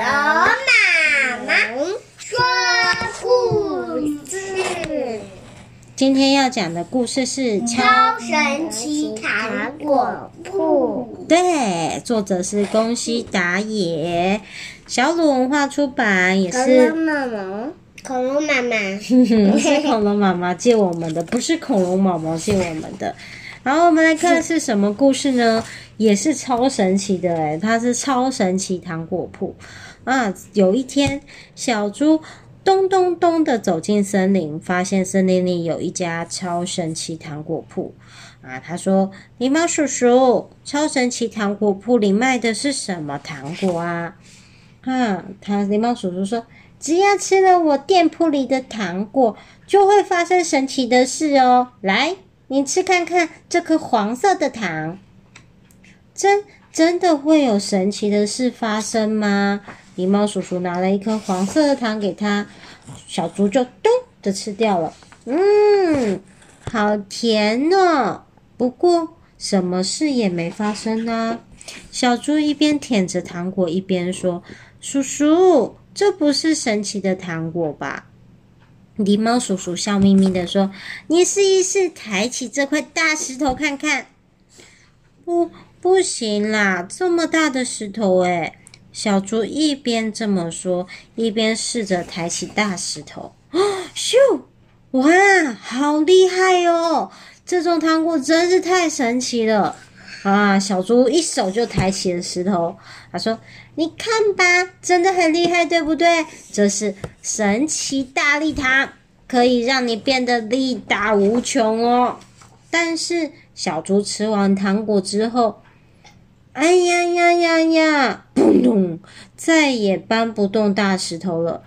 妈妈说故事。今天要讲的故事是《超神奇糖果铺》。对，作者是宫西达也，小鲁文化出版，也是。恐龙妈妈，恐龙妈妈，是恐龙妈妈借我们的，不是恐龙毛毛借我们的。然后我们来看是什么故事呢？也是超神奇的诶，它是超神奇糖果铺啊！有一天，小猪咚咚咚的走进森林，发现森林里有一家超神奇糖果铺啊！他说：“狸猫叔叔，超神奇糖果铺里卖的是什么糖果啊？”啊，他狸猫叔叔说：“只要吃了我店铺里的糖果，就会发生神奇的事哦！来。”你吃看看这颗黄色的糖，真真的会有神奇的事发生吗？狸猫叔叔拿了一颗黄色的糖给他，小猪就咚的吃掉了。嗯，好甜哦！不过什么事也没发生呢。小猪一边舔着糖果，一边说：“叔叔，这不是神奇的糖果吧？”狸猫叔叔笑眯眯的说：“你试一试，抬起这块大石头看看。”“不，不行啦，这么大的石头！”诶，小猪一边这么说，一边试着抬起大石头。哦，咻！哇，好厉害哦！这种糖果真是太神奇了啊！小猪一手就抬起了石头，他说：“你看吧，真的很厉害，对不对？这是神奇大力糖。”可以让你变得力大无穷哦！但是小猪吃完糖果之后，哎呀呀呀呀，砰咚，再也搬不动大石头了。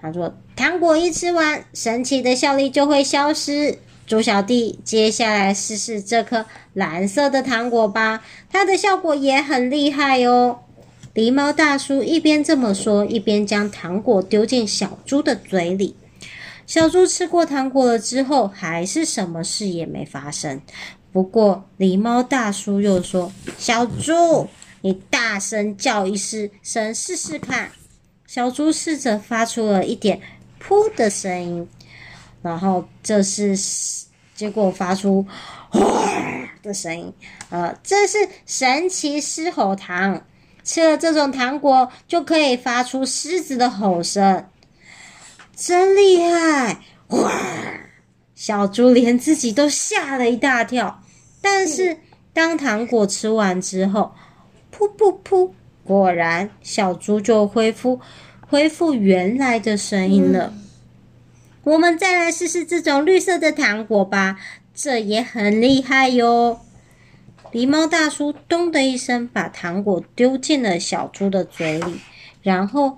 他说：“糖果一吃完，神奇的效力就会消失。”猪小弟，接下来试试这颗蓝色的糖果吧，它的效果也很厉害哦。狸猫大叔一边这么说，一边将糖果丢进小猪的嘴里。小猪吃过糖果了之后，还是什么事也没发生。不过，狸猫大叔又说：“小猪，你大声叫一声，声试试看。”小猪试着发出了一点“噗”的声音，然后这是结果发出“哗”的声音。呃，这是神奇狮吼糖，吃了这种糖果就可以发出狮子的吼声。真厉害！哇，小猪连自己都吓了一大跳。但是当糖果吃完之后，噗噗噗，果然小猪就恢复恢复原来的声音了。嗯。我们再来试试这种绿色的糖果吧，这也很厉害哟。狸猫大叔咚的一声把糖果丢进了小猪的嘴里，然后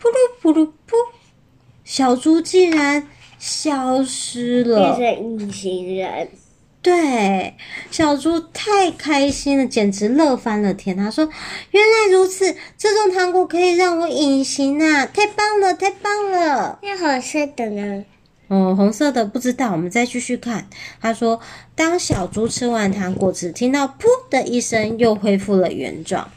噗噜噗噜噗。小猪竟然消失了，变成隐形人。对，小猪太开心了，简直乐翻了天。他说：“原来如此，这种糖果可以让我隐形啊！太棒了，太棒了！”那红色的呢？哦，红色的不知道，我们再继续看。他说：“当小猪吃完糖果，只听到‘噗’的一声，又恢复了原状。”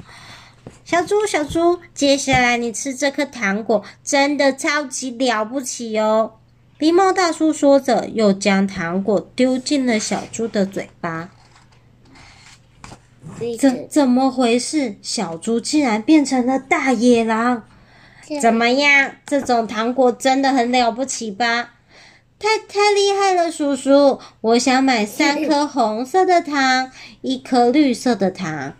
小猪，小猪，接下来你吃这颗糖果真的超级了不起哦！狸猫大叔说着，又将糖果丢进了小猪的嘴巴。怎怎么回事？小猪竟然变成了大野狼？怎么样？这种糖果真的很了不起吧？太太厉害了，叔叔！我想买三颗红色的糖，一颗绿色的糖。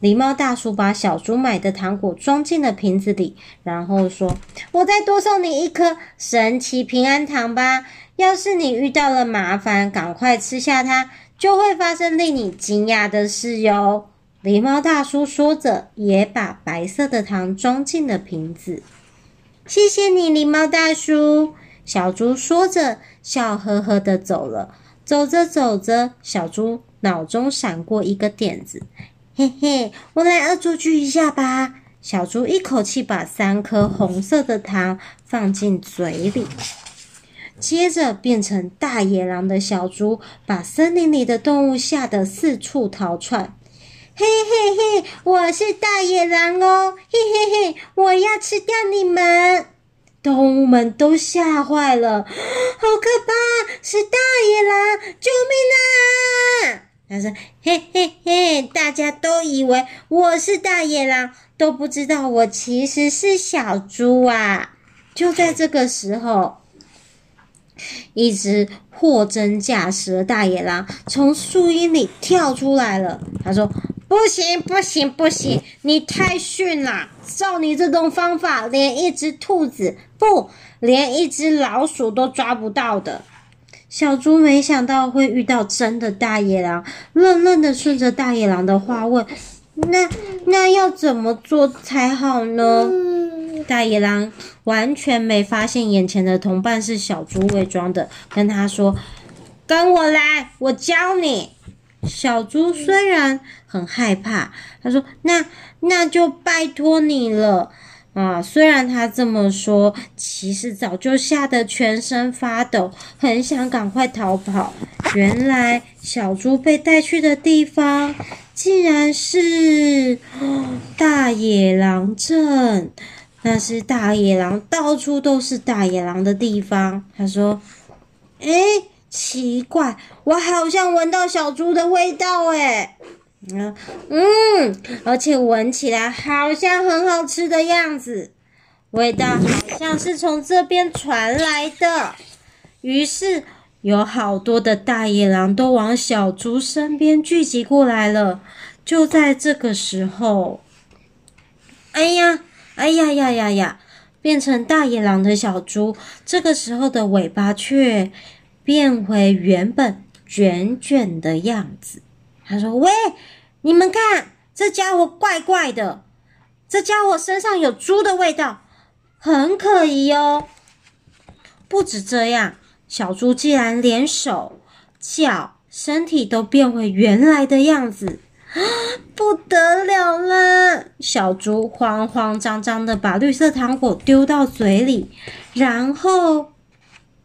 狸猫大叔把小猪买的糖果装进了瓶子里，然后说：“我再多送你一颗神奇平安糖吧。要是你遇到了麻烦，赶快吃下它，就会发生令你惊讶的事哟。”狸猫大叔说着，也把白色的糖装进了瓶子。谢谢你，狸猫大叔。小猪说着，笑呵呵的走了。走着走着，小猪脑中闪过一个点子。嘿嘿，我来恶作剧一下吧！小猪一口气把三颗红色的糖放进嘴里，接着变成大野狼的小猪把森林里的动物吓得四处逃窜。嘿嘿嘿，我是大野狼哦，嘿嘿嘿，我要吃掉你们！动物们都吓坏了，好可怕！是大野狼，救命啊！他说：“嘿嘿嘿，大家都以为我是大野狼，都不知道我其实是小猪啊！”就在这个时候，一只货真价实的大野狼从树荫里跳出来了。他说：“不行，不行，不行！你太逊了！照你这种方法，连一只兔子，不，连一只老鼠都抓不到的。”小猪没想到会遇到真的大野狼，愣愣的顺着大野狼的话问：“那那要怎么做才好呢？”大野狼完全没发现眼前的同伴是小猪伪装的，跟他说：“跟我来，我教你。”小猪虽然很害怕，他说：“那那就拜托你了。”啊，虽然他这么说，其实早就吓得全身发抖，很想赶快逃跑。原来小猪被带去的地方，竟然是 大野狼镇。那是大野狼，到处都是大野狼的地方。他说：“诶，奇怪，我好像闻到小猪的味道，诶。”嗯，而且闻起来好像很好吃的样子，味道好像是从这边传来的。于是有好多的大野狼都往小猪身边聚集过来了。就在这个时候，哎呀，哎呀呀呀呀！变成大野狼的小猪，这个时候的尾巴却变回原本卷卷的样子。他说：“喂。”你们看，这家伙怪怪的，这家伙身上有猪的味道，很可疑哦。不止这样，小猪竟然连手、脚、身体都变回原来的样子，不得了了！小猪慌慌张张的把绿色糖果丢到嘴里，然后，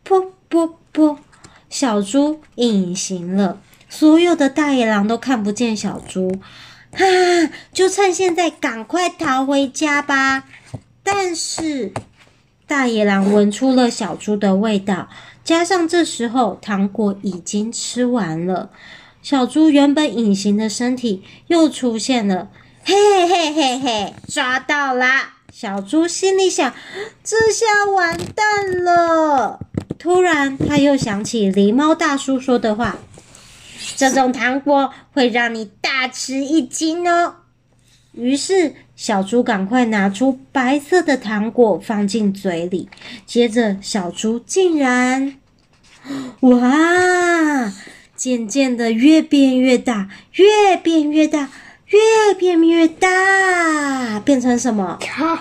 啵啵啵，小猪隐形了。所有的大野狼都看不见小猪，哈，就趁现在赶快逃回家吧。但是大野狼闻出了小猪的味道，加上这时候糖果已经吃完了，小猪原本隐形的身体又出现了，嘿嘿嘿嘿嘿，抓到啦！小猪心里想，这下完蛋了。突然，他又想起狸猫大叔说的话。这种糖果会让你大吃一惊哦。于是小猪赶快拿出白色的糖果放进嘴里，接着小猪竟然，哇，渐渐的越变越大，越变越大。越变越大，变成什么？超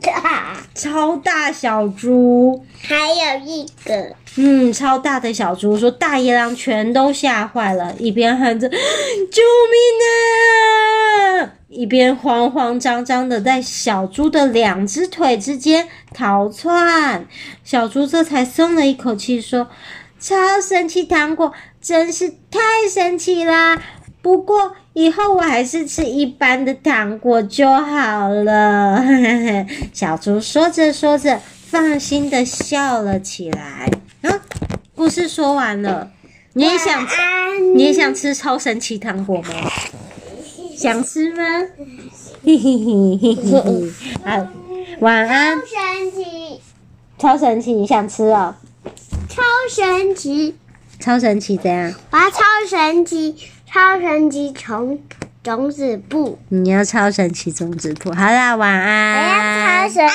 大，超大小猪。还有一个，嗯，超大的小猪说：“大野狼全都吓坏了，一边喊着‘救命啊’，一边慌慌张张的在小猪的两只腿之间逃窜。小猪这才松了一口气，说：‘超神奇糖果，真是太神奇啦！’不过。”以后我还是吃一般的糖果就好了。小猪说着说着，放心的笑了起来。啊，故事说完了，你也想吃？你也想吃超神奇糖果吗？想吃吗？嘿嘿嘿嘿嘿嘿。好，晚安。超神奇，超神奇，你想吃哦？超神奇，超神奇怎样？我要超神奇。超神奇虫种子布，你要超神奇种子布。好啦，晚安。我要超神。